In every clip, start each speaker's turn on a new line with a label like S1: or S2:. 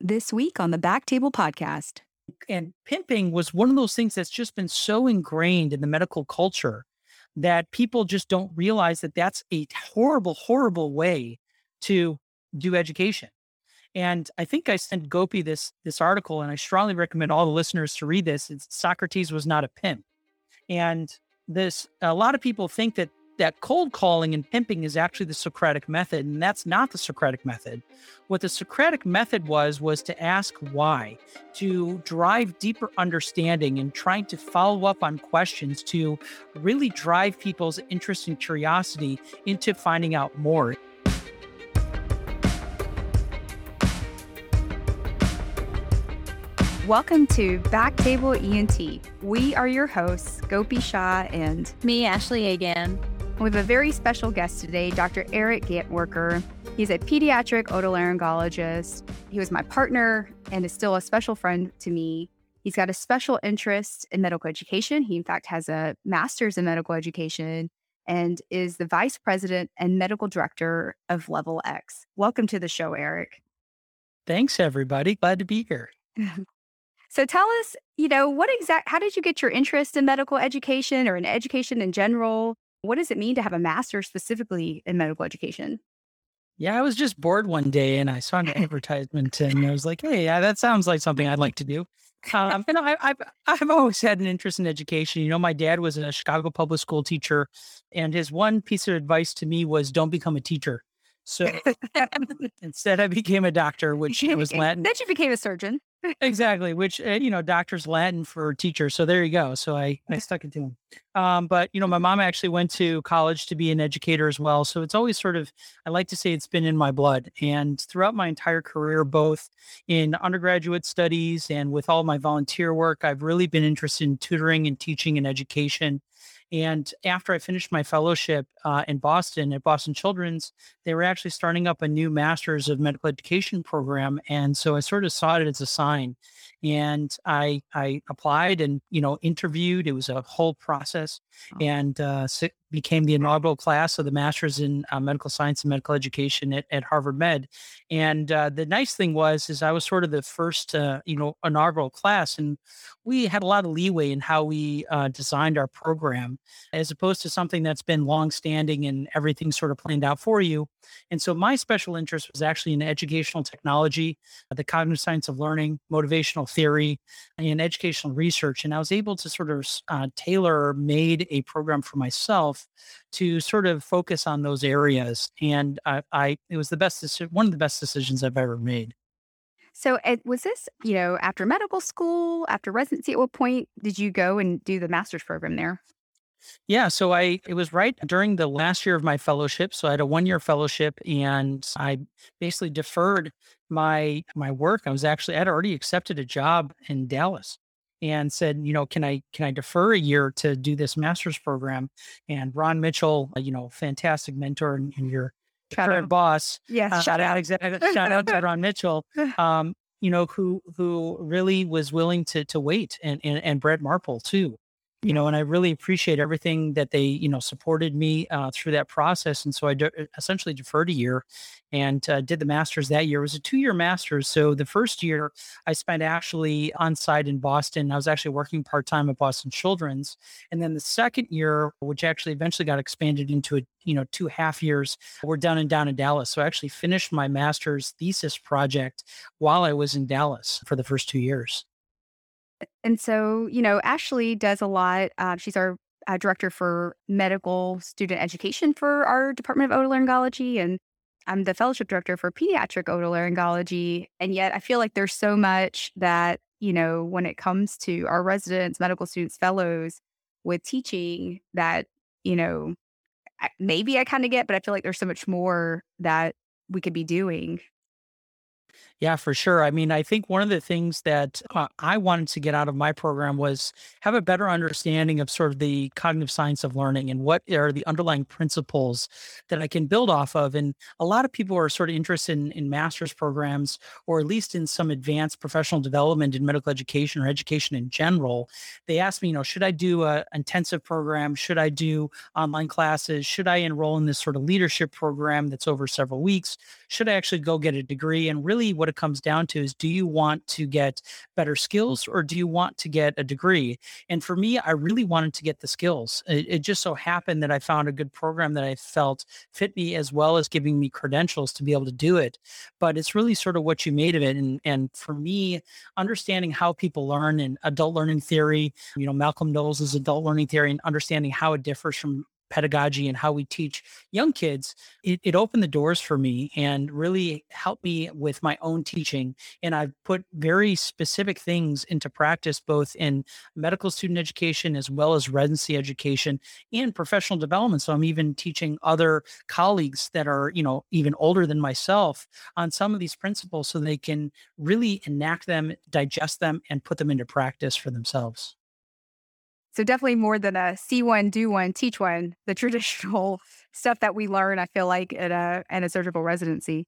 S1: this week on the Back Table Podcast.
S2: And pimping was one of those things that's just been so ingrained in the medical culture that people just don't realize that that's a horrible, horrible way to do education. And I think I sent Gopi this this article, and I strongly recommend all the listeners to read this. It's Socrates was not a pimp, and this a lot of people think that that cold calling and pimping is actually the Socratic method, and that's not the Socratic method. What the Socratic method was was to ask why, to drive deeper understanding and trying to follow up on questions to really drive people's interest and curiosity into finding out more.
S1: Welcome to Back Table ENT. We are your hosts, Gopi Shah and
S3: me, Ashley Agan.
S1: We have a very special guest today, Dr. Eric Gantwerker. He's a pediatric otolaryngologist. He was my partner and is still a special friend to me. He's got a special interest in medical education. He, in fact, has a master's in medical education and is the vice president and medical director of Level Ex. Welcome to the show, Eric.
S2: Thanks, everybody. Glad to be here.
S1: so tell us, you know, what exact, how did you get your interest in medical education or in education in general? What does it mean to have a master specifically in medical education?
S2: Yeah, I was just bored one day and I saw an advertisement and I was like, hey, yeah, that sounds like something I'd like to do. Um, you know, I, have I've always had an interest in education. You know, my dad was a Chicago public school teacher, and his one piece of advice to me was, "Don't become a teacher." So instead, I became a doctor, which was Latin.
S1: Then you became a surgeon
S2: exactly, which uh, you know, doctor's Latin for teacher. So there you go. So I I stuck it to him. Um, but you know, my mom actually went to college to be an educator as well. So it's always sort of I like to say it's been in my blood. And throughout my entire career, both in undergraduate studies and with all my volunteer work, I've really been interested in tutoring and teaching and education. And after I finished my fellowship uh, in Boston at Boston Children's, they were actually starting up a new Masters of Medical Education program. And so I sort of saw it as a sign. And I I applied and you know interviewed. It was a whole process, oh. and uh, became the inaugural class of the Masters in uh, Medical Science and Medical Education at, at Harvard Med. And uh, the nice thing was, is I was sort of the first, uh, you know, inaugural class, and we had a lot of leeway in how we uh, designed our program, as opposed to something that's been long-standing and everything sort of planned out for you. And so my special interest was actually in educational technology, the cognitive science of learning, motivational theory, and educational research. And I was able to sort of uh, tailor made a program for myself to sort of focus on those areas. And I, I it was the best, one of the best decisions I've ever made.
S1: So it, was this, you know, after medical school, after residency, at what point did you go and do the master's program there?
S2: Yeah, so I it was right during the last year of my fellowship. So I had a one year fellowship, and I basically deferred my my work. I was actually I'd already accepted a job in Dallas, and said, you know, can I can I defer a year to do this master's program? And Ron Mitchell, uh, you know, fantastic mentor and, and your current boss.
S1: Yes, uh,
S2: shout out exactly. shout out to Ron Mitchell. Um, you know, who who really was willing to to wait, and and, and Brett Marple too you know, and I really appreciate everything that they, you know, supported me uh, through that process. And so I de- essentially deferred a year and uh, did the master's that year. It was a two year master's. So the first year I spent actually on site in Boston. I was actually working part time at Boston Children's. And then the second year, which actually eventually got expanded into a, you know, two half years, we're down and down in Dallas. So I actually finished my master's thesis project while I was in Dallas for the first two years.
S1: And so, you know, Ashley does a lot. Uh, she's our uh, director for medical student education for our Department of Otolaryngology. And I'm the fellowship director for pediatric otolaryngology. And yet I feel like there's so much that, you know, when it comes to our residents, medical students, fellows with teaching that, you know, maybe I kind of get, but I feel like there's so much more that we could be doing
S2: yeah, for sure. I mean, I think one of the things that uh, I wanted to get out of my program was have a better understanding of sort of the cognitive science of learning and what are the underlying principles that I can build off of. And a lot of people are sort of interested in, in master's programs or at least in some advanced professional development in medical education or education in general. They ask me, you know, should I do a intensive program? Should I do online classes? Should I enroll in this sort of leadership program that's over several weeks? Should I actually go get a degree? And really, what it comes down to is do you want to get better skills or do you want to get a degree? And for me, I really wanted to get the skills. It, it just so happened that I found a good program that I felt fit me as well as giving me credentials to be able to do it. But it's really sort of what you made of it. And, and for me, understanding how people learn and adult learning theory, you know, Malcolm Knowles' adult learning theory and understanding how it differs from pedagogy and how we teach young kids, it, it, opened the doors for me and really helped me with my own teaching. And I've put very specific things into practice, both in medical student education as well as residency education and professional development. So I'm even teaching other colleagues that are, you know, even older than myself on some of these principles so they can really enact them, digest them, and put them into practice for themselves.
S1: So definitely more than a see one, do one, teach one, the traditional stuff that we learn, I feel like at a at a surgical residency.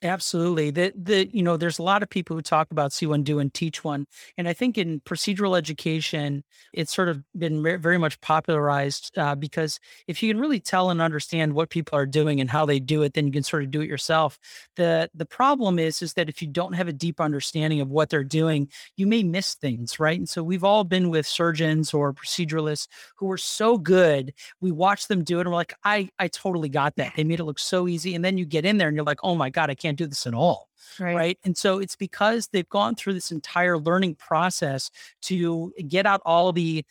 S2: Absolutely. The the you know, there's a lot of people who talk about see one, do and teach one. And I think in procedural education, it's sort of been very much popularized uh, because if you can really tell and understand what people are doing and how they do it, then you can sort of do it yourself. The the problem is is that if you don't have a deep understanding of what they're doing, you may miss things, right? And so we've all been with surgeons or proceduralists who are so good. We watch them do it and we're like, I I totally got that. They made it look so easy. And then you get in there and you're like, oh my God, I can't can't do this at all. Right. right. And so it's because they've gone through this entire learning process to get out all the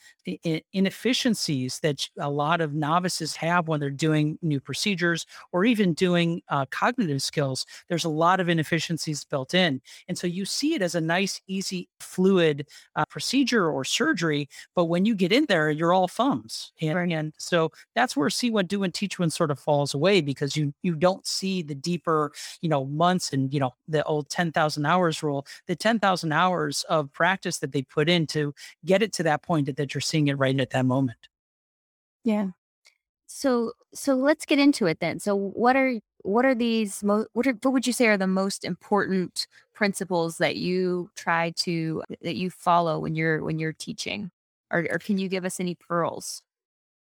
S2: inefficiencies that a lot of novices have when they're doing new procedures or even doing uh, cognitive skills. There's a lot of inefficiencies built in. And so you see it as a nice, easy, fluid uh, procedure or surgery. But when you get in there, you're all thumbs. And, right. and so that's where see what do and teach one sort of falls away because you you don't see the deeper, you know, months and, you know, the old 10,000 hours rule, the 10,000 hours of practice that they put in to get it to that point that, that you're seeing it right at that moment.
S3: Yeah. So so let's get into it then. So what are what are these mo- what are what would you say are the most important principles that you try to that you follow when you're when you're teaching? Or, or can you give us any pearls?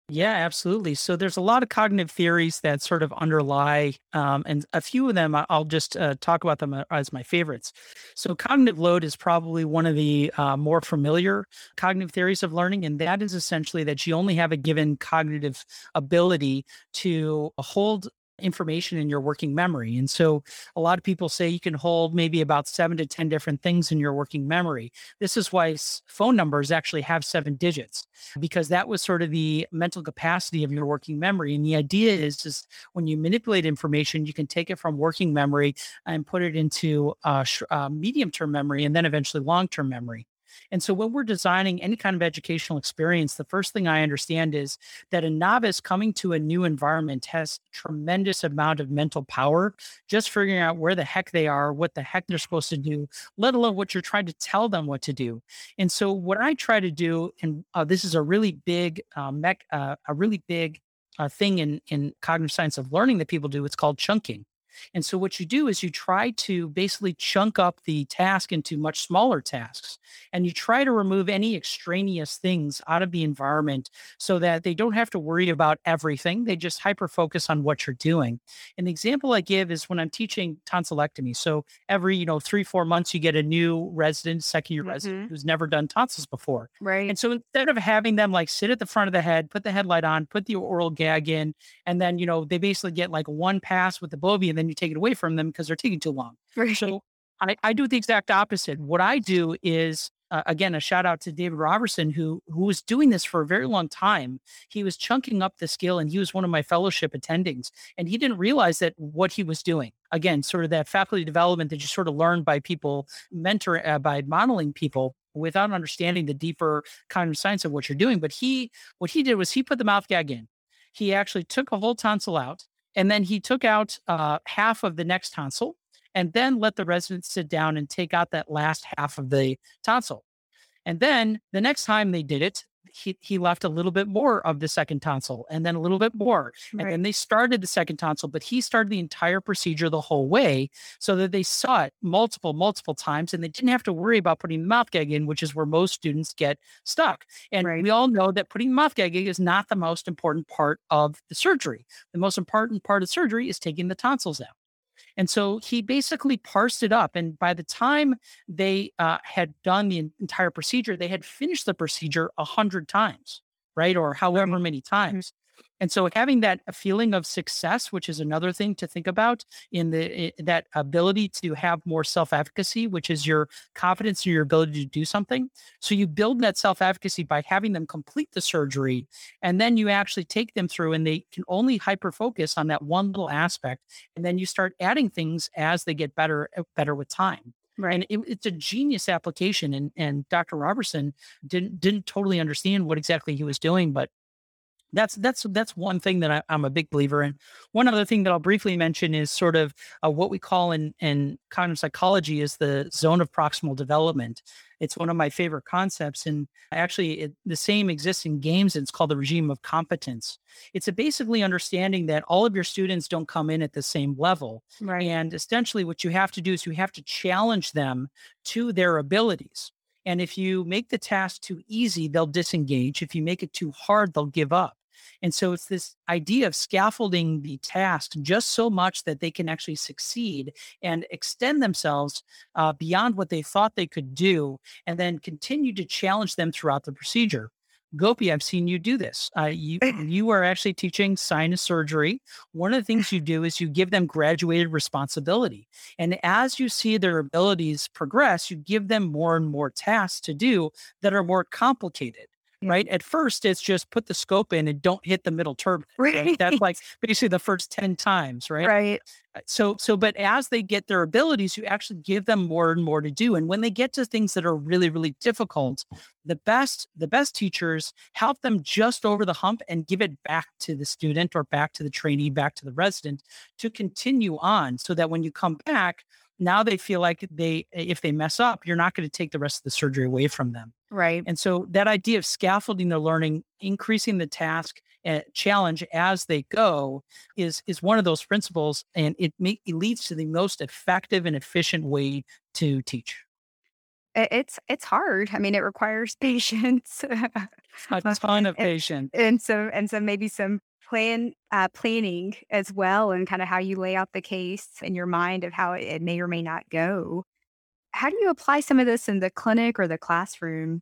S2: Yeah, absolutely. So there's a lot of cognitive theories that sort of underlie, um, and a few of them I'll just uh, talk about them uh, as my favorites. So cognitive load is probably one of the uh, more familiar cognitive theories of learning, and that is essentially that you only have a given cognitive ability to hold information in your working memory. And so a lot of people say you can hold maybe about seven to 10 different things in your working memory. This is why phone numbers actually have seven digits, because that was sort of the mental capacity of your working memory. And the idea is just when you manipulate information, you can take it from working memory and put it into uh, sh- uh, medium term memory and then eventually long term memory. And so when we're designing any kind of educational experience, the first thing I understand is that a novice coming to a new environment has tremendous amount of mental power just figuring out where the heck they are, what the heck they're supposed to do, let alone what you're trying to tell them what to do. And so what I try to do, and uh, this is a really big uh, mech, uh, a really big uh, thing in in cognitive science of learning that people do. It's called chunking. And so what you do is you try to basically chunk up the task into much smaller tasks and you try to remove any extraneous things out of the environment so that they don't have to worry about everything. They just hyper focus on what you're doing. And the example I give is when I'm teaching tonsillectomy. So every, you know, three, four months, you get a new resident, second year mm-hmm. resident who's never done tonsils before.
S1: Right.
S2: And so instead of having them like sit at the front of the head, put the headlight on, put the oral gag in, and then, you know, they basically get like one pass with the bovie and then you take it away from them because they're taking too long. Right. So I, I do the exact opposite. What I do is uh, again a shout out to David Robertson who who was doing this for a very long time. He was chunking up the skill and he was one of my fellowship attendings and he didn't realize that what he was doing. Again, sort of that faculty development that you sort of learn by people mentor uh, by modeling people without understanding the deeper kind of science of what you're doing. But he what he did was he put the mouth gag in. He actually took a whole tonsil out and then he took out uh, half of the next tonsil and then let the residents sit down and take out that last half of the tonsil. And then the next time they did it, he, he left a little bit more of the second tonsil and then a little bit more. Right. And then they started the second tonsil, but he started the entire procedure the whole way so that they saw it multiple, multiple times and they didn't have to worry about putting the mouth gag in, which is where most students get stuck. And right. we all know that putting the mouth gag in is not the most important part of the surgery. The most important part of surgery is taking the tonsils out. And so he basically parsed it up. And by the time they uh, had done the entire procedure, they had finished the procedure a hundred times, right? Or however many times. And so having that feeling of success, which is another thing to think about in the in that ability to have more self-efficacy, which is your confidence in your ability to do something. So you build that self-efficacy by having them complete the surgery and then you actually take them through and they can only hyper focus on that one little aspect and then you start adding things as they get better uh, better with time. Right. And it, it's a genius application. And and Dr. Robertson didn't didn't totally understand what exactly he was doing, but that's that's that's one thing that I, am a big believer in. One other thing that I'll briefly mention is sort of uh, what we call in in cognitive psychology is the zone of proximal development. It's one of my favorite concepts, and actually, it, the same exists in games. And it's called the regime of competence. It's a basically understanding that all of your students don't come in at the same level, right. and essentially, what you have to do is you have to challenge them to their abilities. And if you make the task too easy, they'll disengage. If you make it too hard, they'll give up. And so it's this idea of scaffolding the task just so much that they can actually succeed and extend themselves uh, beyond what they thought they could do, and then continue to challenge them throughout the procedure. Gopi, I've seen you do this. Uh, you you are actually teaching sinus surgery. One of the things you do is you give them graduated responsibility, and as you see their abilities progress, you give them more and more tasks to do that are more complicated right? At first, it's just put the scope in and don't hit the middle turbinate. Right. right? That's like basically the first 10 times, right?
S1: Right.
S2: Uh, so, so, but as they get their abilities, you actually give them more and more to do. And when they get to things that are really, really difficult, the best, the best teachers help them just over the hump and give it back to the student or back to the trainee, back to the resident to continue on so that when you come back, now they feel like they if they mess up you're not going to take the rest of the surgery away from them.
S1: Right.
S2: And so that idea of scaffolding their learning increasing the task and challenge as they go is is one of those principles and it, it leads to the most effective and efficient way to teach.
S1: It's it's hard. I mean it requires patience.
S2: A ton of patience.
S1: and so and so maybe some plan uh, planning as well and kind of how you lay out the case in your mind of how it, may or may not go. How do you apply some of this in the clinic or the classroom?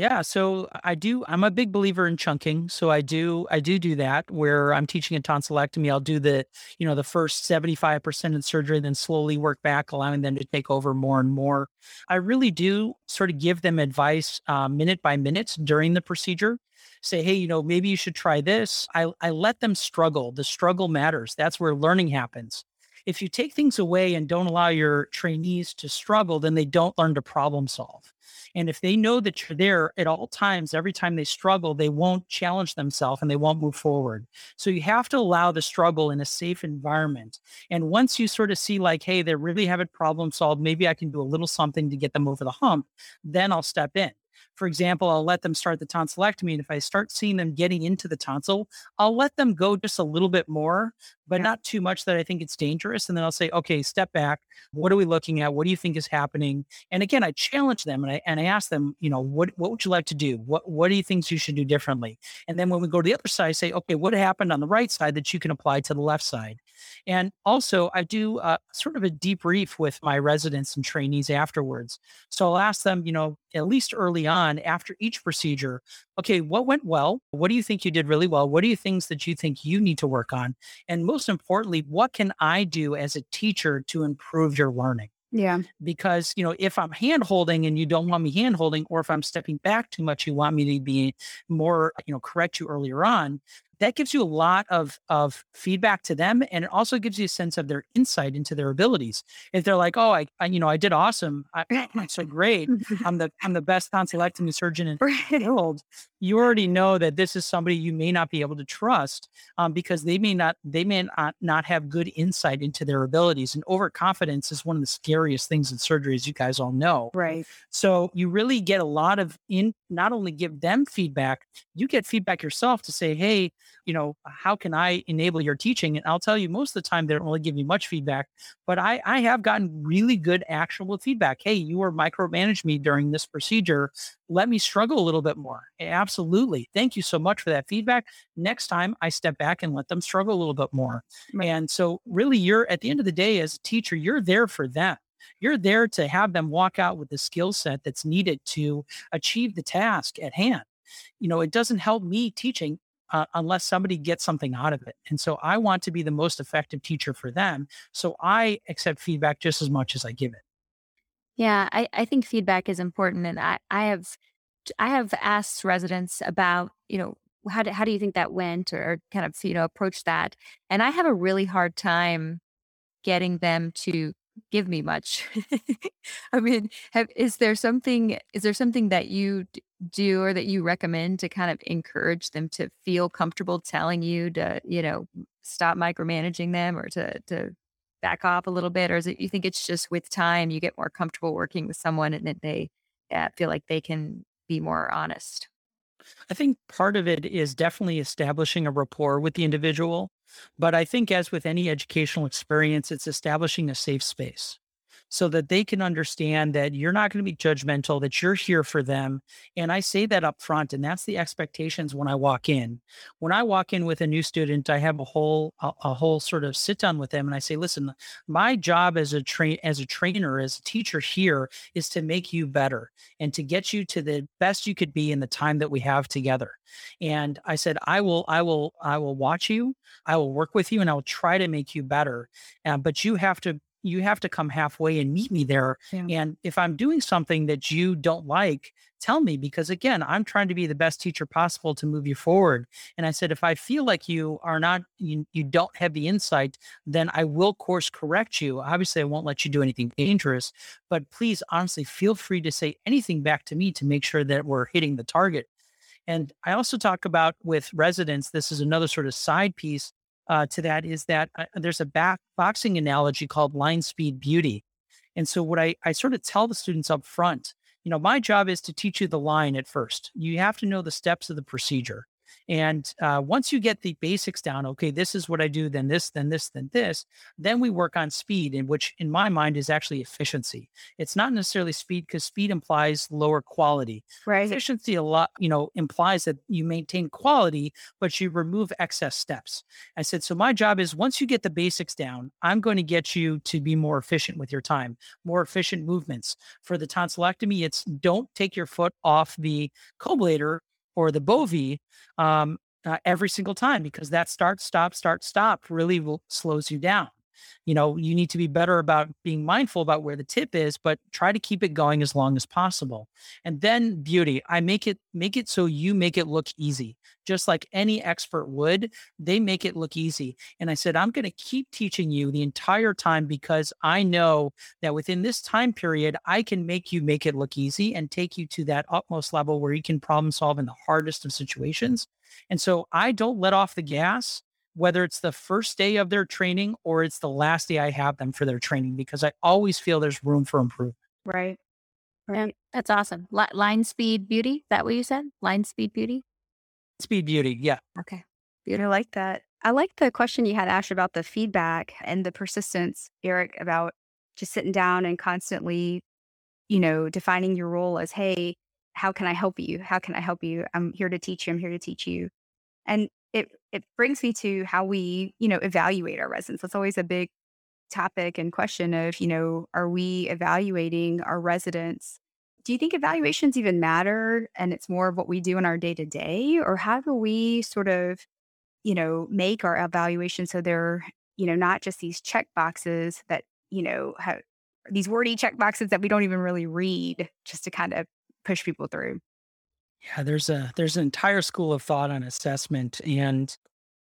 S2: Yeah, so I do. I'm a big believer in chunking. So I do, I do do that where I'm teaching a tonsillectomy. I'll do the, you know, the first 75% of surgery, then slowly work back, allowing them to take over more and more. I really do sort of give them advice uh, minute by minute during the procedure say, hey, you know, maybe you should try this. I, I let them struggle. The struggle matters. That's where learning happens. If you take things away and don't allow your trainees to struggle, then they don't learn to problem solve. And if they know that you're there at all times, every time they struggle, they won't challenge themselves and they won't move forward. So you have to allow the struggle in a safe environment. And once you sort of see, like, hey, they really haven't problem solved, maybe I can do a little something to get them over the hump, then I'll step in. For example, I'll let them start the tonsillectomy. And if I start seeing them getting into the tonsil, I'll let them go just a little bit more, but yeah. not too much that I think it's dangerous. And then I'll say, okay, step back. What are we looking at? What do you think is happening? And again, I challenge them and I and I ask them, you know, what what would you like to do? What what do you think you should do differently? And then when we go to the other side, I say, okay, what happened on the right side that you can apply to the left side? And also, I do uh, sort of a debrief with my residents and trainees afterwards. So I'll ask them, you know, at least early on after each procedure, okay, what went well? What do you think you did really well? What are you things that you think you need to work on? And most importantly, what can I do as a teacher to improve your learning?
S1: Yeah.
S2: Because, you know, if I'm hand holding and you don't want me hand holding, or if I'm stepping back too much, you want me to be more, you know, correct you earlier on, that gives you a lot of of feedback to them and it also gives you a sense of their insight into their abilities. If they're like oh i, I you know i did awesome. I, am so great. I'm the i'm the best tonsillectomy surgeon in the world you already know that this is somebody you may not be able to trust um, because they may not they may not, not have good insight into their abilities and overconfidence is one of the scariest things in surgery as you guys all know.
S1: Right.
S2: So you really get a lot of in not only give them feedback you get feedback yourself to say hey you know, how can I enable your teaching? And I'll tell you, most of the time, they don't really give me much feedback, but I, I have gotten really good actionable feedback. Hey, you were micromanaged me during this procedure. Let me struggle a little bit more. Absolutely. Thank you so much for that feedback. Next time I step back and let them struggle a little bit more. Right. And so really you're at the end of the day as a teacher, you're there for them. You're there to have them walk out with the skill set that's needed to achieve the task at hand. You know, it doesn't help me teaching uh, unless somebody gets something out of it. And so I want to be the most effective teacher for them. So I accept feedback just as much as I give it.
S3: Yeah, I, I think feedback is important. And I, I have I have asked residents about, you know, how do, how do you think that went or, or kind of, you know, approach that? And I have a really hard time getting them to give me much. I mean, have, is there something is there something that you do or that you recommend to kind of encourage them to feel comfortable telling you to, you know, stop micromanaging them or to to back off a little bit or is it you think it's just with time you get more comfortable working with someone and that they yeah, feel like they can be more honest?
S2: I think part of it is definitely establishing a rapport with the individual. But I think, as with any educational experience, it's establishing a safe space so that they can understand that you're not going to be judgmental, that you're here for them. And I say that up front, and that's the expectations when I walk in. When I walk in with a new student, I have a whole a, a whole sort of sit down with them, and I say, "Listen, my job as a train as a trainer, as a teacher here, is to make you better and to get you to the best you could be in the time that we have together." And I said, "I will, I will, I will watch you. I will work with you, and I will try to make you better. Uh, but you have to you have to come halfway and meet me there. Yeah. And if I'm doing something that you don't like, tell me because again, I'm trying to be the best teacher possible to move you forward. And I said, if I feel like you are not, you, you don't have the insight, then I will course correct you. Obviously, I won't let you do anything dangerous, but please, honestly, feel free to say anything back to me to make sure that we're hitting the target. And I also talk about with residents, this is another sort of side piece uh, to that is that uh, there's a back boxing analogy called line speed beauty. And so what I, I sort of tell the students up front, you know, my job is to teach you the line at first. You have to know the steps of the procedure. And uh, once you get the basics down, okay, this is what I do, then this, then this, then this, then we work on speed, in which in my mind is actually efficiency. It's not necessarily speed because speed implies lower quality.
S1: Right.
S2: Efficiency a lot, you know, implies that you maintain quality, but you remove excess steps. I said, so my job is once you get the basics down, I'm going to get you to be more efficient with your time, more efficient movements. For the tonsillectomy, it's don't take your foot off the coblator or the Bovie um, uh, every single time because that start, stop, start, stop really will, slows you down you know you need to be better about being mindful about where the tip is but try to keep it going as long as possible. And then beauty i make it make it so you make it look easy just like any expert would they make it look easy. And i said i'm going to keep teaching you the entire time because i know that within this time period i can make you make it look easy and take you to that utmost level where you can problem solve in the hardest of situations. And so i don't let off the gas whether it's the first day of their training or it's the last day I have them for their training, because I always feel there's room for improvement.
S1: Right.
S3: And that's awesome. L- line speed beauty. Is that what you said? Line speed beauty?
S2: Speed beauty. Yeah.
S3: Okay.
S1: Beautiful. I like that. I like the question you had, Ash, about the feedback and the persistence, Eric, about just sitting down and constantly, you know, defining your role as, hey, how can I help you? How can I help you? I'm here to teach you. I'm here to teach you. And it brings me to how we, you know, evaluate our residents. That's always a big topic and question of, you know, are we evaluating our residents? Do you think evaluations even matter and it's more of what we do in our day to day? Or how do we sort of, you know, make our evaluation so they're, you know, not just these check boxes that, you know, have these wordy check boxes that we don't even really read just to kind of push people through?
S2: Yeah, there's a there's an entire school of thought on assessment, and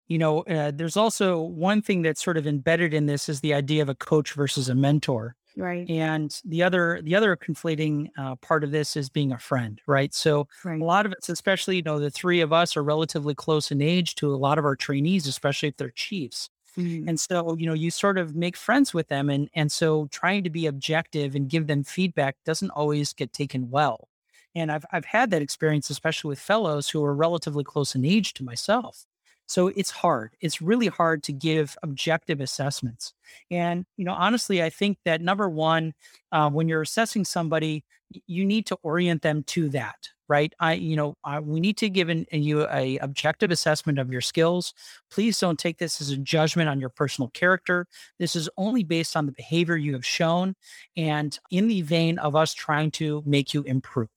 S2: you know, uh, there's also one thing that's sort of embedded in this is the idea of a coach versus a mentor.
S1: Right.
S2: And the other the other conflating uh, part of this is being a friend, right? So right. a lot of it's, especially you know, the three of us are relatively close in age to a lot of our trainees, especially if they're chiefs. Mm-hmm. And so, you know, you sort of make friends with them. And, and so trying to be objective and give them feedback doesn't always get taken well. And I've I've had that experience, especially with fellows who are relatively close in age to myself. So it's hard. It's really hard to give objective assessments. And, you know, honestly, I think that number one, uh, when you're assessing somebody, you need to orient them to that right i you know I, we need to give an, you a objective assessment of your skills please don't take this as a judgment on your personal character this is only based on the behavior you have shown and in the vein of us trying to make you improve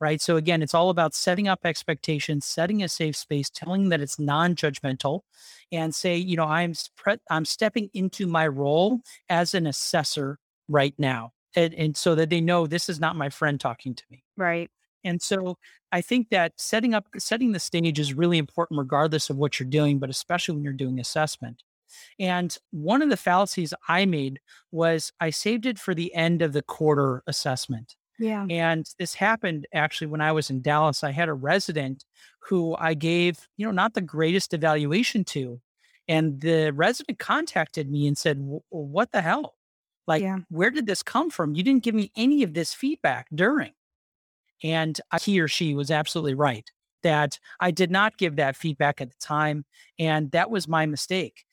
S2: right? So again, it's all about setting up expectations, setting a safe space, telling that it's non-judgmental, and say, you know, I'm I'm stepping into my role as an assessor right now, and, and so that they know this is not my friend talking to me,
S1: right?
S2: And so I think that setting up setting the stage is really important, regardless of what you're doing, but especially when you're doing assessment. And one of the fallacies I made was I saved it for the end of the quarter assessment.
S1: Yeah.
S2: And this happened actually when I was in Dallas. I had a resident who I gave, you know, not the greatest evaluation to. And the resident contacted me and said, What the hell? Like, yeah. where did this come from? You didn't give me any of this feedback during. And he or she was absolutely right that I did not give that feedback at the time. And that was my mistake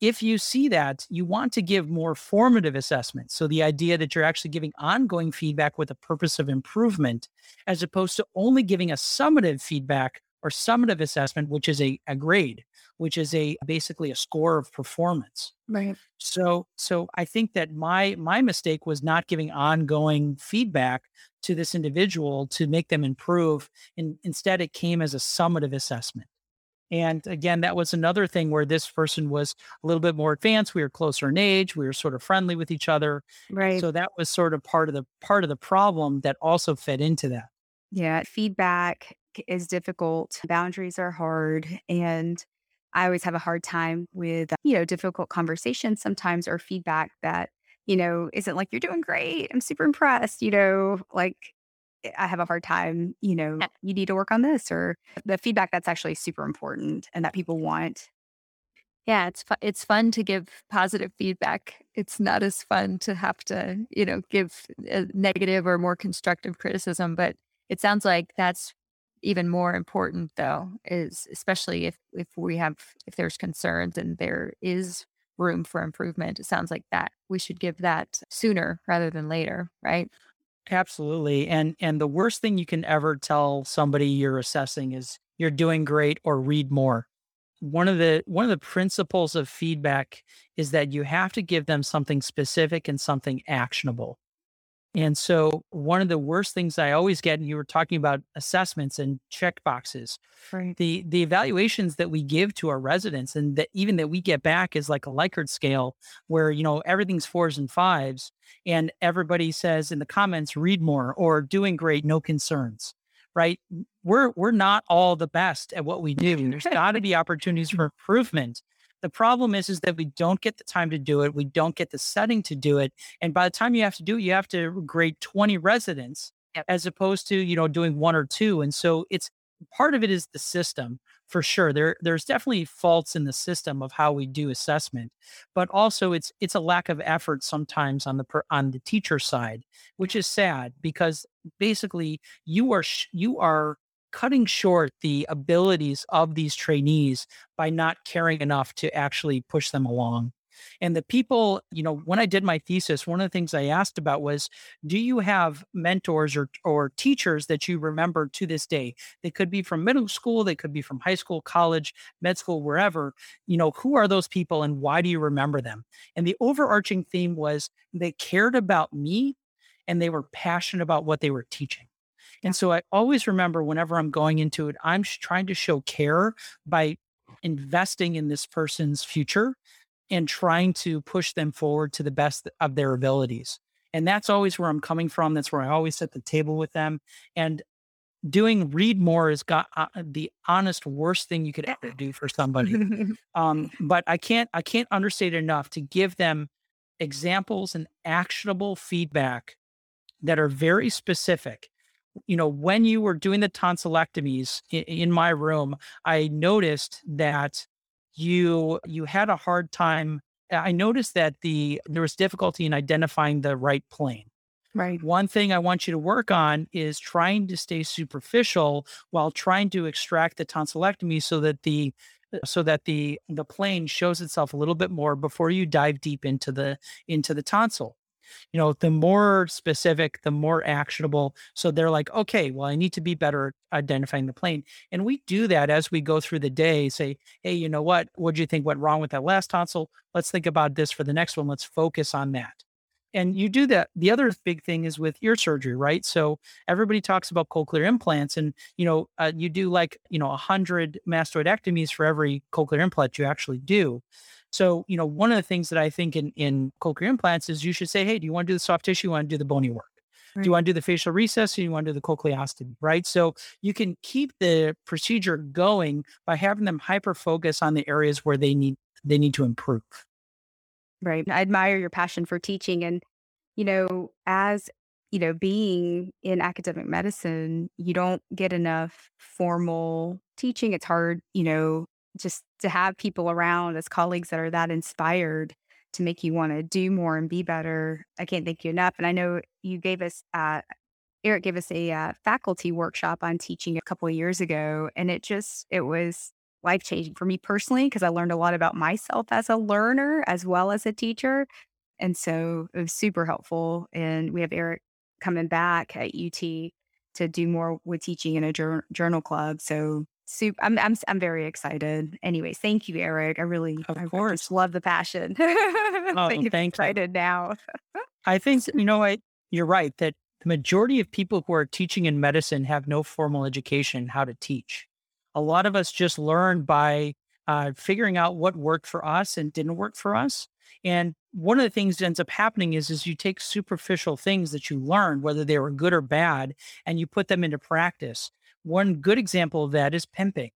S2: if you see that, you want to give more formative assessments. So the idea that you're actually giving ongoing feedback with a purpose of improvement, as opposed to only giving a summative feedback or summative assessment, which is a, a grade, which is a basically a score of performance.
S1: Right.
S2: So so I think that my my mistake was not giving ongoing feedback to this individual to make them improve. And instead it came as a summative assessment. And again, that was another thing where this person was a little bit more advanced. We were closer in age. We were sort of friendly with each other.
S1: Right.
S2: So that was sort of part of the part of the problem that also fed into that.
S1: Yeah. Feedback is difficult. Boundaries are hard. And I always have a hard time with, you know, difficult conversations sometimes or feedback that, you know, isn't like you're doing great. I'm super impressed, you know, like I have a hard time, you know, you need to work on this or the feedback that's actually super important and that people want.
S3: Yeah, it's fu- it's fun to give positive feedback. It's not as fun to have to, you know, give negative or more constructive criticism, but it sounds like that's even more important though is especially if if we have if there's concerns and there is room for improvement. It sounds like that we should give that sooner rather than later, right?
S2: Absolutely. And and the worst thing you can ever tell somebody you're assessing is you're doing great or read more. One of the one of the principles of feedback is that you have to give them something specific and something actionable. And so, one of the worst things I always get, and you were talking about assessments and check boxes,
S1: right.
S2: the the evaluations that we give to our residents, and that even that we get back is like a Likert scale, where you know everything's fours and fives, and everybody says in the comments, "Read more" or "Doing great, no concerns." Right? We're we're not all the best at what we do. There's got to be opportunities for improvement. The problem is, is that we don't get the time to do it. We don't get the setting to do it. And by the time you have to do it, you have to grade 20 residents yep. as opposed to, you know, doing one or two. And so it's part of it is the system for sure. There, there's definitely faults in the system of how we do assessment, but also it's it's a lack of effort sometimes on the per, on the teacher side, which is sad because basically you are sh- you are cutting short the abilities of these trainees by not caring enough to actually push them along. And the people, you know, when I did my thesis, one of the things I asked about was, do you have mentors or or teachers that you remember to this day? They could be from middle school, they could be from high school, college, med school, wherever. You know, who are those people and why do you remember them? And the overarching theme was they cared about me and they were passionate about what they were teaching. And so I always remember whenever I'm going into it, I'm trying to show care by investing in this person's future and trying to push them forward to the best of their abilities. And that's always where I'm coming from. That's where I always set the table with them. And doing read more is got uh, the honest worst thing you could ever do for somebody. um, but I can't I can't understate enough to give them examples and actionable feedback that are very specific you know, when you were doing the tonsillectomies in, in my room, I noticed that you you had a hard time. I noticed that the there was difficulty in identifying the right plane.
S1: Right.
S2: One thing I want you to work on is trying to stay superficial while trying to extract the tonsillectomy so that the so that the the plane shows itself a little bit more before you dive deep into the into the tonsil you know the more specific the more actionable. So they're like okay well i need to be better identifying the plane. And we do that as we go through the day say hey you know what? What do you think went wrong with that last tonsil? Let's think about this for the next one. Let's focus on that. And you do that. The other big thing is with ear surgery right? So everybody talks about cochlear implants and you know uh, you do like you know a 100 mastoidectomies for every cochlear implant you actually do so, you know, one of the things that I think in, in cochlear implants is you should say, hey, do you want to do the soft tissue? You want to do the bony work? Right. Do you want to do the facial recess or you want to do the cochleostomy? Right. So you can keep the procedure going by having them hyper focus on the areas where they need they need to improve.
S1: Right. I admire your passion for teaching. And, you know, as you know, being in academic medicine, you don't get enough formal teaching. It's hard, you know, just to have people around as colleagues that are that inspired to make you want to do more and be better. I can't thank you enough. And I know you gave us, uh, Eric gave us a uh, faculty workshop on teaching a couple of years ago, and it just it was life changing for me personally because I learned a lot about myself as a learner as well as a teacher, and so it was super helpful. And we have Eric coming back at UT to do more with teaching in a jour- journal club. So Super. I'm I'm I'm very excited. Anyways, thank you, Eric. I really,
S2: of
S1: I
S2: course,
S1: just love the passion.
S2: oh, thank excited
S1: you. now.
S2: I think you know what you're right that the majority of people who are teaching in medicine have no formal education how to teach. A lot of us just learn by uh, figuring out what worked for us and didn't work for us. And one of the things that ends up happening is, is you take superficial things that you learned, whether they were good or bad, and you put them into practice. One good example of that is pimping.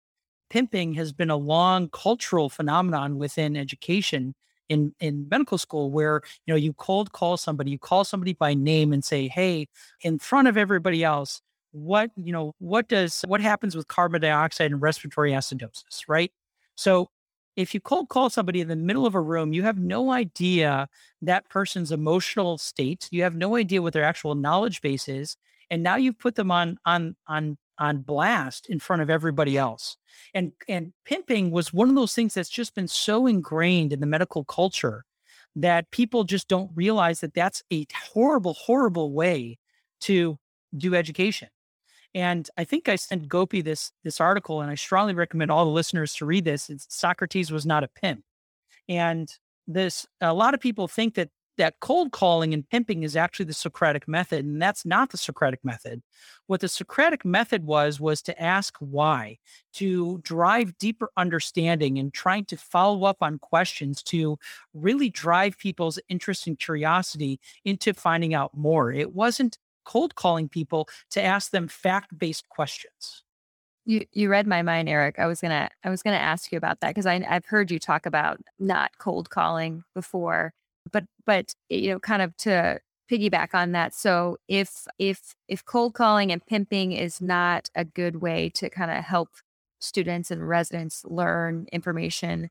S2: Pimping has been a long cultural phenomenon within education in in medical school where you know you cold call somebody you call somebody by name and say hey in front of everybody else what you know what does what happens with carbon dioxide and respiratory acidosis right so if you cold call somebody in the middle of a room you have no idea that person's emotional state you have no idea what their actual knowledge base is and now you've put them on on on on blast in front of everybody else. And and pimping was one of those things that's just been so ingrained in the medical culture that people just don't realize that that's a horrible horrible way to do education. And I think I sent Gopi this this article and I strongly recommend all the listeners to read this. It's Socrates was not a pimp. And this a lot of people think that that cold calling and pimping is actually the Socratic method, and that's not the Socratic method. What the Socratic method was was to ask why, to drive deeper understanding and trying to follow up on questions to really drive people's interest and curiosity into finding out more. It wasn't cold calling people to ask them fact-based questions.
S3: You you read my mind, Eric. I was gonna I was gonna ask you about that because I I've heard you talk about not cold calling before but but you know kind of to piggyback on that so if if if cold calling and pimping is not a good way to kind of help students and residents learn information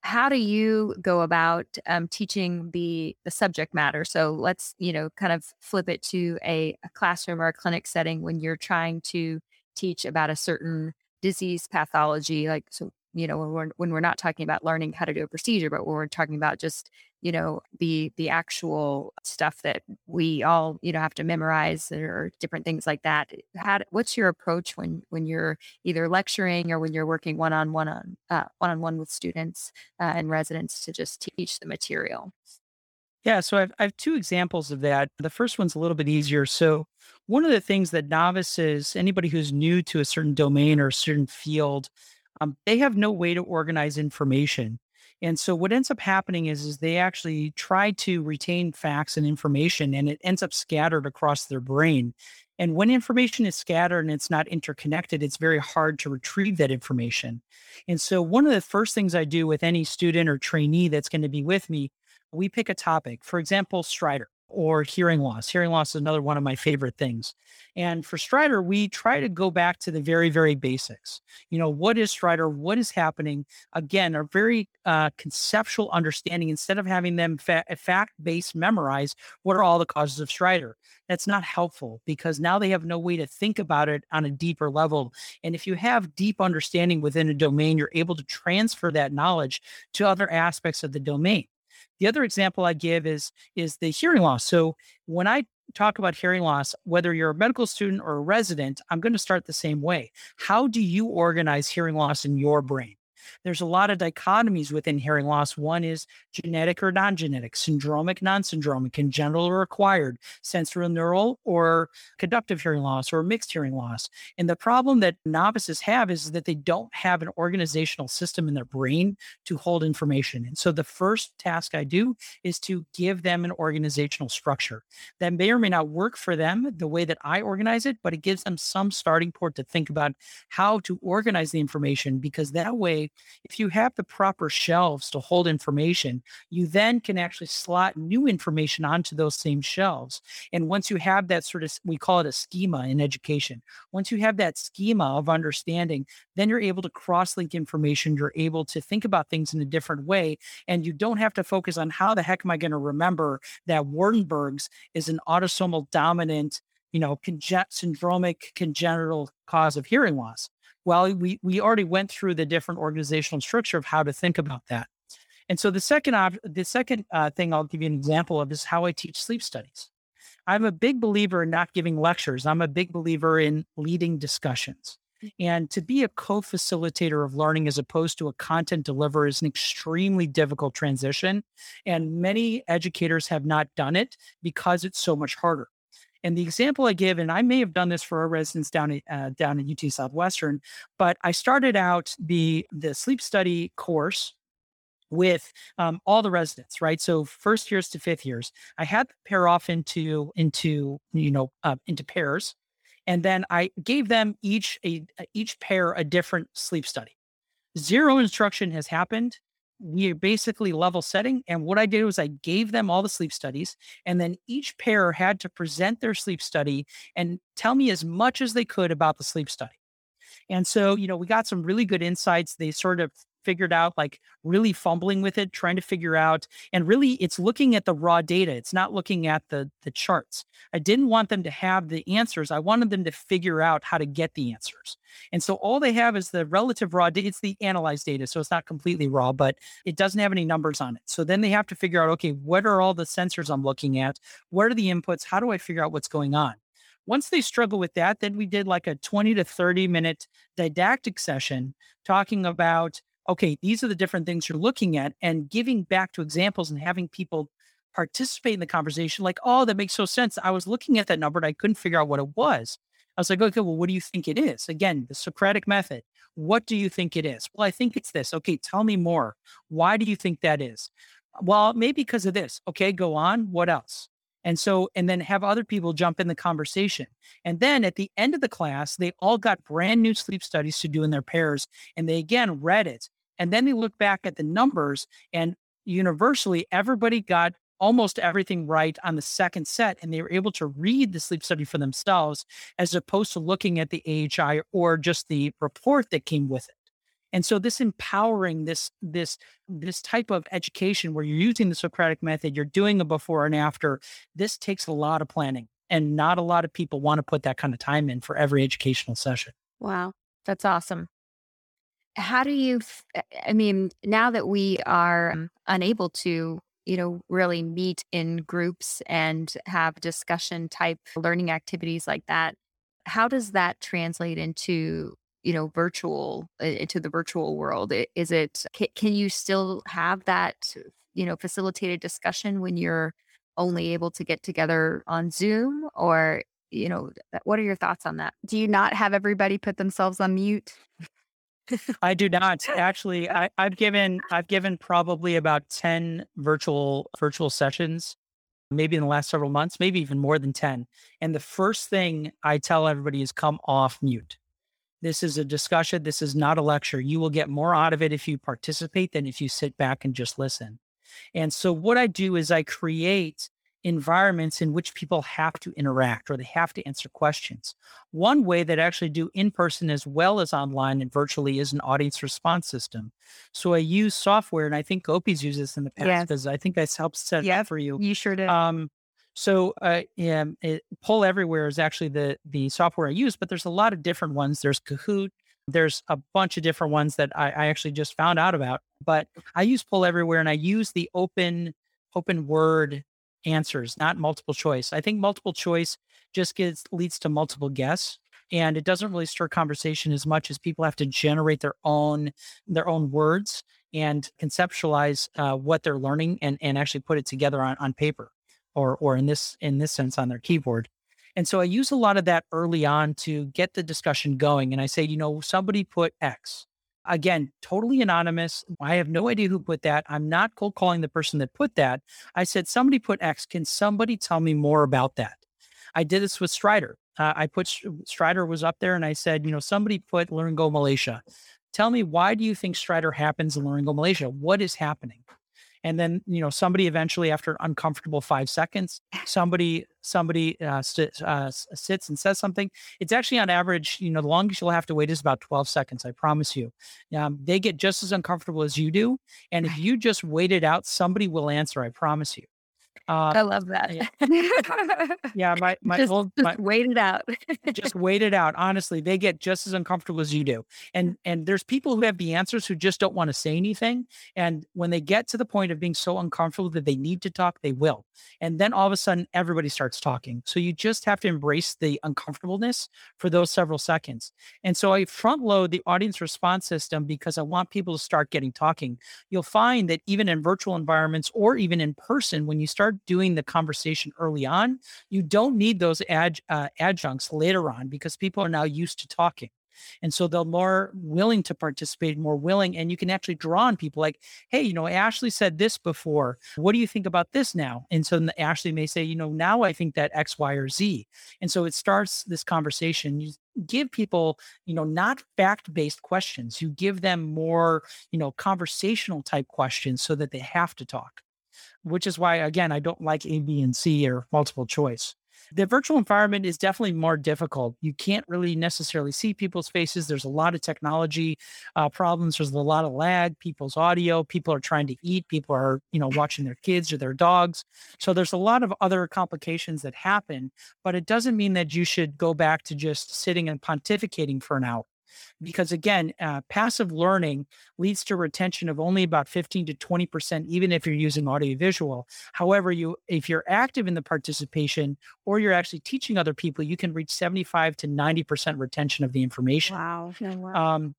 S3: how do you go about um, teaching the the subject matter? So let's you know kind of flip it to a, a classroom or a clinic setting when you're trying to teach about a certain disease pathology like so you know when we're when we're not talking about learning how to do a procedure but when we're talking about just you know the the actual stuff that we all you know have to memorize or different things like that how what's your approach when when you're either lecturing or when you're working one on one on one on one with students uh, and residents to just teach the material
S2: yeah, so I've, I have two examples of that. The first one's a little bit easier. So, one of the things that novices, anybody who's new to a certain domain or a certain field, um, they have no way to organize information. And so what ends up happening is, is they actually try to retain facts and information and it ends up scattered across their brain. And when information is scattered and it's not interconnected, it's very hard to retrieve that information. And so one of the first things I do with any student or trainee that's going to be with me, we pick a topic. For example, stridor. Or hearing loss. Hearing loss is another one of my favorite things. And for stridor, we try to go back to the very, very basics. You know, what is stridor? What is happening? Again, a very uh, conceptual understanding instead of having them fa- fact based memorize what are all the causes of stridor. That's not helpful because now they have no way to think about it on a deeper level. And if you have deep understanding within a domain, you're able to transfer that knowledge to other aspects of the domain. The other example I give is is the hearing loss. So when I talk about hearing loss, whether you're a medical student or a resident, I'm going to start the same way. How do you organize hearing loss in your brain? There's a lot of dichotomies within hearing loss. One is genetic or non genetic, syndromic, non syndromic, congenital or acquired, sensorineural or conductive hearing loss, or mixed hearing loss. And the problem that novices have is that they don't have an organizational system in their brain to hold information. And so the first task I do is to give them an organizational structure that may or may not work for them the way that I organize it, but it gives them some starting point to think about how to organize the information because that way if you have the proper shelves to hold information, you then can actually slot new information onto those same shelves. And once you have that sort of, we call it a schema in education. Once you have that schema of understanding, then you're able to cross link information. You're able to think about things in a different way. And you don't have to focus on how the heck am I going to remember that Waardenburg's is an autosomal dominant you know, conge- syndromic congenital cause of hearing loss. Well, we we already went through the different organizational structure of how to think about that. And so the second op- the second uh, thing I'll give you an example of is how I teach sleep studies. I'm a big believer in not giving lectures. I'm a big believer in leading discussions. Mm. And to be a co-facilitator of learning as opposed to a content deliverer is an extremely difficult transition. And many educators have not done it because it's so much harder. And the example I give, and I may have done this for our residents down at uh, down at UT Southwestern, but I started out the the sleep study course with um, all the residents, right? So first years to fifth years, I had them pair off into into you know uh, into pairs, and then I gave them each a each pair a different sleep study. Zero instruction has happened we basically level setting. And what I did was I gave them all the sleep studies, and then each pair had to present their sleep study and tell me as much as they could about the sleep study. And so, you know, we got some really good insights. They sort of figured out, like really fumbling with it, trying to figure out. And really, it's looking at the raw data. It's not looking at the the charts. I didn't want them to have the answers. I wanted them to figure out how to get the answers. And so all they have is the relative raw data. It's the analyzed data, so it's not completely raw, but it doesn't have any numbers on it. So then they have to figure out, okay, what are all the sensors I'm looking at? What are the inputs? How do I figure out what's going on? Once they struggle with that, then we did like a 20 to 30 minute didactic session talking about okay, these are the different things you're looking at and giving back to examples and having people participate in the conversation like, oh, that makes so sense. I was looking at that number and I couldn't figure out what it was. I was like, okay, well, what do you think it is? Again, the Socratic method. What do you think it is? Well, I think it's this. Okay, tell me more. Why do you think that is? Well, maybe because of this. Okay, go on. What else? And so, and then have other people jump in the conversation. And then at the end of the class, they all got brand new sleep studies to do in their pairs. And they again read it. And then they look back at the numbers, and universally, everybody got almost everything right on the second set. And they were able to read the sleep study for themselves as opposed to looking at the AHI or just the report that came with it. And so this empowering this this this type of education where you're using the Socratic method, you're doing a before and after, this takes a lot of planning and not a lot of people want to put that kind of time in for every educational session.
S3: Wow, that's awesome. How do you I mean, now that we are um, unable to you know, really meet in groups and have discussion type learning activities like that. How does that translate into you know virtual into the virtual world is it can you still have that you know facilitated discussion when you're only able to get together on zoom or you know what are your thoughts on that
S1: do you not have everybody put themselves on mute
S2: I do not actually. I, have given I've given probably about ten virtual virtual sessions, maybe in the last several months, maybe even more than ten. And the first thing I tell everybody is come off mute. This is a discussion. This is not a lecture. You will get more out of it if you participate than if you sit back and just listen. And so, what I do is I create environments in which people have to interact or they have to answer questions. One way that I actually do in person as well as online and virtually is an audience response system. So I use software, and I think Opie's used this in the past
S1: Yes.
S2: because I think that's helped set it up for you.
S1: You sure did.
S2: Um, so uh, um, it, Poll Everywhere is actually the the software I use, but there's a lot of different ones. There's Kahoot. There's a bunch of different ones that I, I actually just found out about. But I use Poll Everywhere, and I use the open open word answers, not multiple choice. I think multiple choice just gets leads to multiple guess, and it doesn't really stir conversation as much as people have to generate their own their own words and conceptualize uh, what they're learning and and actually put it together on, on paper or or in this in this sense on their keyboard. And so I use a lot of that early on to get the discussion going. And I say, you know, somebody put X. Again, totally anonymous. I have no idea who put that. I'm not cold calling the person that put that. I said, somebody put X. Can somebody tell me more about that? I did this with stridor. Uh, I put stridor was up there and I said, you know, somebody put laryngomalacia. Tell me why do you think stridor happens in laryngomalacia? What is happening? And then, you know, somebody eventually, after uncomfortable five seconds, somebody somebody uh, st- uh, sits and says something. It's actually on average, you know, the longest you'll have to wait is about 12 seconds. I promise you. Um, they get just as uncomfortable as you do, and if you just wait it out, somebody will answer. I promise you. Uh,
S3: I love that.
S2: yeah. yeah, my my
S3: just,
S2: old
S3: just
S2: my,
S3: wait it out.
S2: just wait it out honestly they get just as uncomfortable as you do and and there's people who have the answers who just don't want to say anything and when they get to the point of being so uncomfortable that they need to talk they will and then all of a sudden everybody starts talking so you just have to embrace the uncomfortableness for those several seconds and so i front load the audience response system because i want people to start getting talking you'll find that even in virtual environments or even in person when you start doing the conversation early on you don't need those ad, uh, adjuncts later on because people are now used to talking. And so they're more willing to participate, more willing, and you can actually draw on people like, hey, you know, Ashley said this before. What do you think about this now? And so Ashley may say, you know, now I think that X, Y, or Z. And so it starts this conversation. You give people, you know, not fact based questions. You give them more, you know, conversational type questions so that they have to talk which is why again I don't like A, B, and C or multiple choice. The virtual environment is definitely more difficult. You can't really necessarily see people's faces. There's a lot of technology uh, problems. There's a lot of lag. People's audio. People are trying to eat. People are, you know, watching their kids or their dogs. So there's a lot of other complications that happen. But it doesn't mean that you should go back to just sitting and pontificating for an hour because again uh, passive learning leads to retention of only about 15 to 20% even if you're using audiovisual however you if you're active in the participation or you're actually teaching other people you can reach 75 to 90% retention of the information
S1: wow. No, wow.
S2: um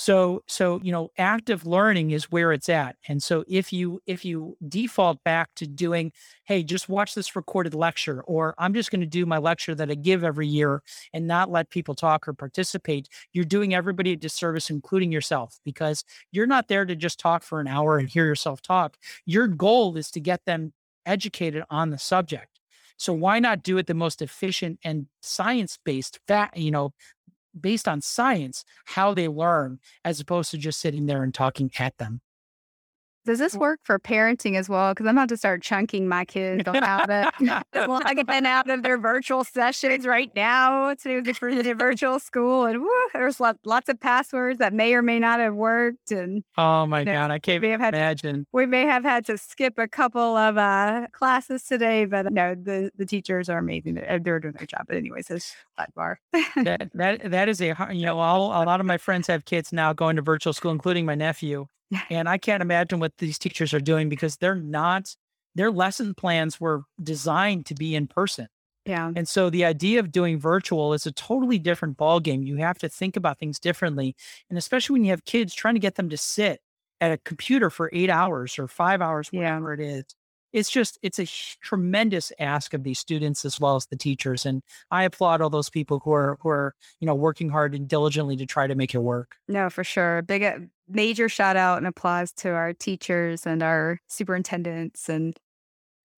S2: so so you know active learning is where it's at and so if you if you default back to doing hey just watch this recorded lecture or i'm just going to do my lecture that i give every year and not let people talk or participate you're doing everybody a disservice including yourself because you're not there to just talk for an hour and hear yourself talk. Your goal is to get them educated on the subject. So why not do it the most efficient and science-based you know based on science how they learn as opposed to just sitting there and talking at them.
S1: Does this work for parenting as well? Because I'm about to start chunking my kids on how to log in out of their virtual sessions right now to the, for the virtual school. And woo, there's lot, lots of passwords that may or may not have worked. And
S2: oh my
S1: No,
S2: God, I can't
S1: we have had-
S2: imagine.
S1: we may have had to skip a couple of uh, classes today, but no, the, the teachers are amazing. They're they're doing their job. But anyways, it's sidebar.
S2: That that that is a you know all, a lot of my friends have kids now going to virtual school, including my nephew, and I can't imagine what these teachers are doing because they're not their lesson plans were designed to be in person.
S1: yeah.
S2: And so the idea of doing virtual is a totally different ballgame. You have to think about things differently. And especially when you have kids trying to get them to sit at a computer for eight hours or five hours,
S1: Yeah.
S2: whatever it is. It's just, it's a tremendous ask of these students as well as the teachers. And I applaud all those people who are, who are, you know, working hard and diligently to try to make it work.
S1: No, for sure. Big uh, major shout out and applause to our teachers and our superintendents and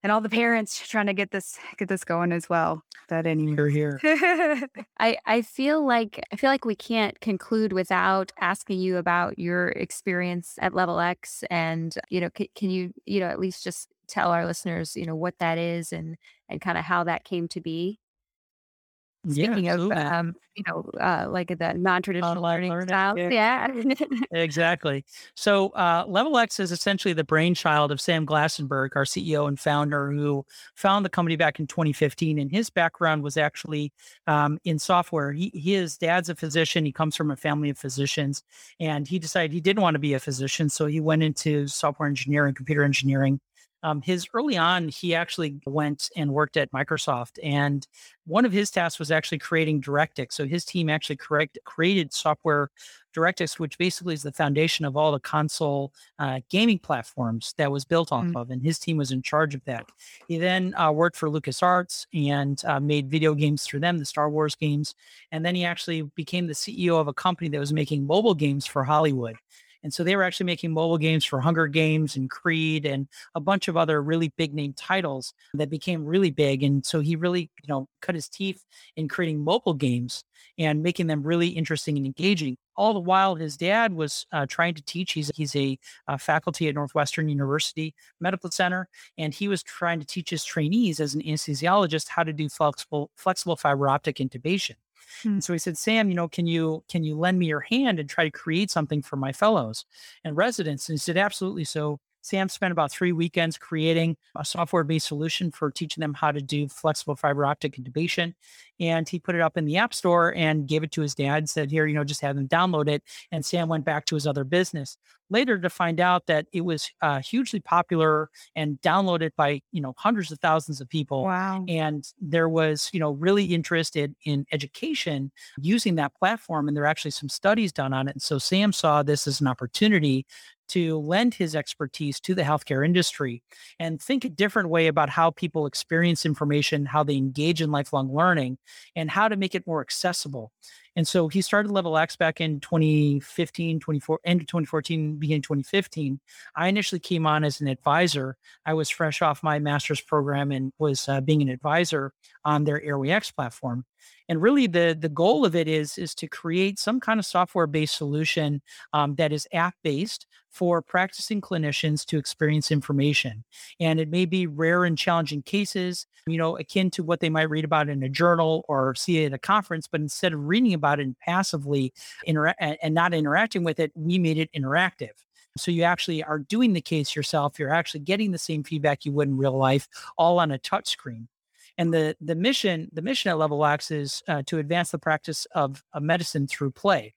S1: and all the parents trying to get this get this going as well. But anyway.
S2: You're here.
S3: I, I feel like I feel like we can't conclude without asking you about your experience at Level Ex, and you know, c- can you you know at least just tell our listeners, you know, what that is and and kind of how that came to be?
S2: Yeah,
S3: Speaking of, um, you know, uh, like the non-traditional learning
S2: learning.
S3: styles.
S2: Yeah.
S3: Yeah.
S2: Exactly. So, uh, Level Ex is essentially the brainchild of Sam Glassenberg, our CEO and founder, who found the company back in 2015. And his background was actually um, in software. He, his dad's a physician. He comes from a family of physicians, and he decided he didn't want to be a physician, so he went into software engineering, computer engineering. Um, his early on, he actually went and worked at Microsoft, and one of his tasks was actually creating DirectX. So his team actually correct, created software DirectX, which basically is the foundation of all the console uh, gaming platforms that was built off
S1: Mm.
S2: of, and his team was in charge of that. He then uh, worked for LucasArts and uh, made video games through them, the Star Wars games, and then he actually became the CEO of a company that was making mobile games for Hollywood. And so they were actually making mobile games for Hunger Games and Creed and a bunch of other really big name titles that became really big. And so he really, you know, cut his teeth in creating mobile games and making them really interesting and engaging. All the while, his dad was uh, trying to teach. He's he's a, faculty at Northwestern University Medical Center, and he was trying to teach his trainees as an anesthesiologist how to do flexible flexible fiber optic intubation.
S1: Hmm.
S2: And so he said, Sam, you know, can you can you lend me your hand and try to create something for my fellows and residents? And he said, absolutely. So Sam spent about three weekends creating a software-based solution for teaching them how to do flexible fiber optic intubation. And he put it up in the app store and gave it to his dad, said, here, you know, just have them download it. And Sam went back to his other business. Later to find out that it was uh, hugely popular and downloaded by, you know, hundreds of thousands of people
S1: Wow.
S2: and there was you know really interested in education using that platform and there are actually some studies done on it and so sam saw this as an opportunity to lend his expertise to the healthcare industry and think a different way about how people experience information how they engage in lifelong learning and how to make it more accessible. And so he started level ex back in 2015 24 end of 2014 beginning 2015 i initially came on as an advisor. I was fresh off my master's program and was uh, being an advisor on their Airway Ex platform. And really, the the goal of it is is to create some kind of software based solution um, that is app based for practicing clinicians to experience information. And it may be rare and challenging cases, you know, akin to what they might read about in a journal or see at a conference. But instead of reading about it and passively intera- and and not interacting with it, we made it interactive. So you actually are doing the case yourself. You're actually getting the same feedback you would in real life, all on a touch screen. And the the mission the mission at Level Ex is uh, to advance the practice of, of medicine through play.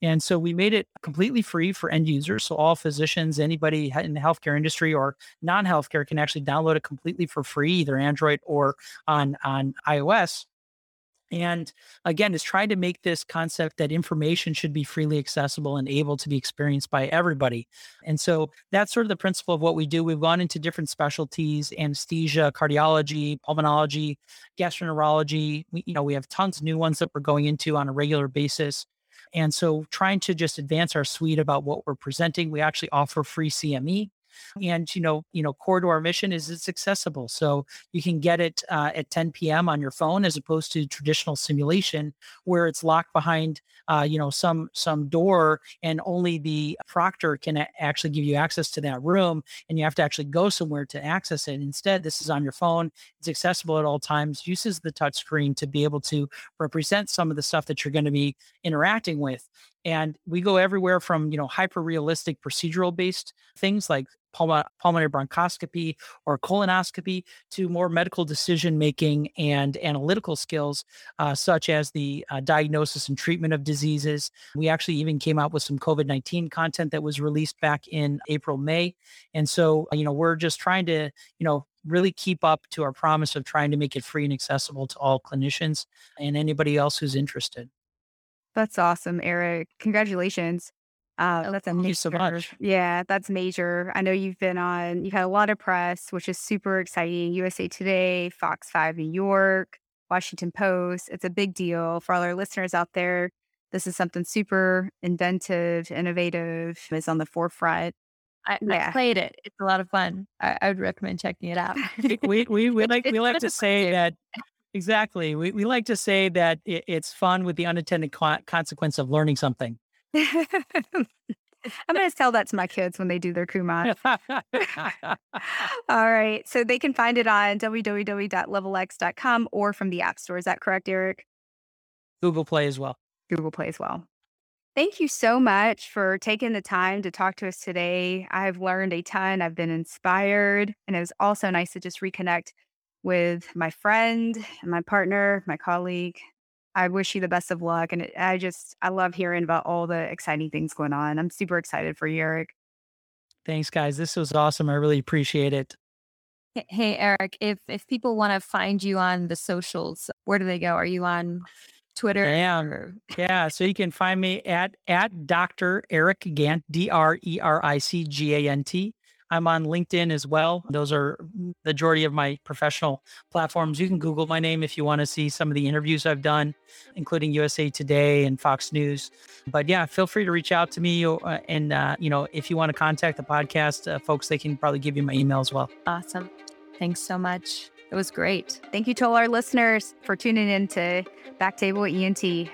S2: And so we made it completely free for end users. So all physicians, anybody in the healthcare industry or non-healthcare can actually download it completely for free, either Android or on on iOS and again is trying to make this concept that information should be freely accessible and able to be experienced by everybody. And so that's sort of the principle of what we do. We've gone into different specialties anesthesia cardiology pulmonology gastroenterology. We, you know we have tons of new ones that we're going into on a regular basis. And so trying to just advance our suite about what we're presenting we actually offer free cme and you know you know core to our mission is it's accessible so you can get it uh, at 10 p.m on your phone as opposed to traditional simulation where it's locked behind uh, you know some some door and only the proctor can a- actually give you access to that room and you have to actually go somewhere to access it. Instead this is on your phone it's accessible at all times uses the touch screen to be able to represent some of the stuff that you're going to be interacting with. And we go everywhere from you know hyper realistic procedural based things like pulmonary bronchoscopy or colonoscopy to more medical decision making and analytical skills uh, such as the uh, diagnosis and treatment of diseases we actually even came out with some covid-19 content that was released back in april may and so you know we're just trying to you know really keep up to our promise of trying to make it free and accessible to all clinicians and anybody else who's interested
S1: That's awesome, Eric. Congratulations. Uh,
S3: Oh,
S1: that's a
S2: thank you so
S1: major,
S2: much
S1: yeah, that's major. I know you've been on, you've had a lot of press, which is super exciting. USA Today, Fox 5 New York, Washington Post. It's a big deal for all our listeners out there. This is something super inventive, innovative, is on the forefront.
S3: I, I played it. It's a lot of fun. I, I would recommend checking it out.
S2: we we we like we like to say that exactly we, we like to say that it, it's fun with the unintended co- consequence of learning something
S1: I'm going to tell that to my kids when they do their Kumon. All right. So they can find it on www.levelex.com or from the App Store. Is that correct, Eric?
S2: Google Play as well.
S1: Google Play as well. Thank you so much for taking the time to talk to us today. I've learned a ton. I've been inspired. And it was also nice to just reconnect with my friend and my partner, my colleague. I wish you the best of luck. And I just, I love hearing about all the exciting things going on. I'm super excited for you, Eric.
S2: Thanks, guys. This was awesome. I really appreciate it.
S3: Hey, Eric, if if people want to find you on the socials, where do they go? Are you on Twitter?
S2: I am. Yeah. So you can find me at at Dr. Eric Gant, D R E R I C G A N T. I'm on LinkedIn as well. Those are the majority of my professional platforms. You can Google my name if you want to see some of the interviews I've done, including USA Today and Fox News. But yeah, feel free to reach out to me. Uh, and uh, you know, if you want to contact the podcast, uh, folks, they can probably give you my email as well.
S3: Awesome. Thanks so much. It was great.
S1: Thank you to all our listeners for tuning in to Backtable ENT.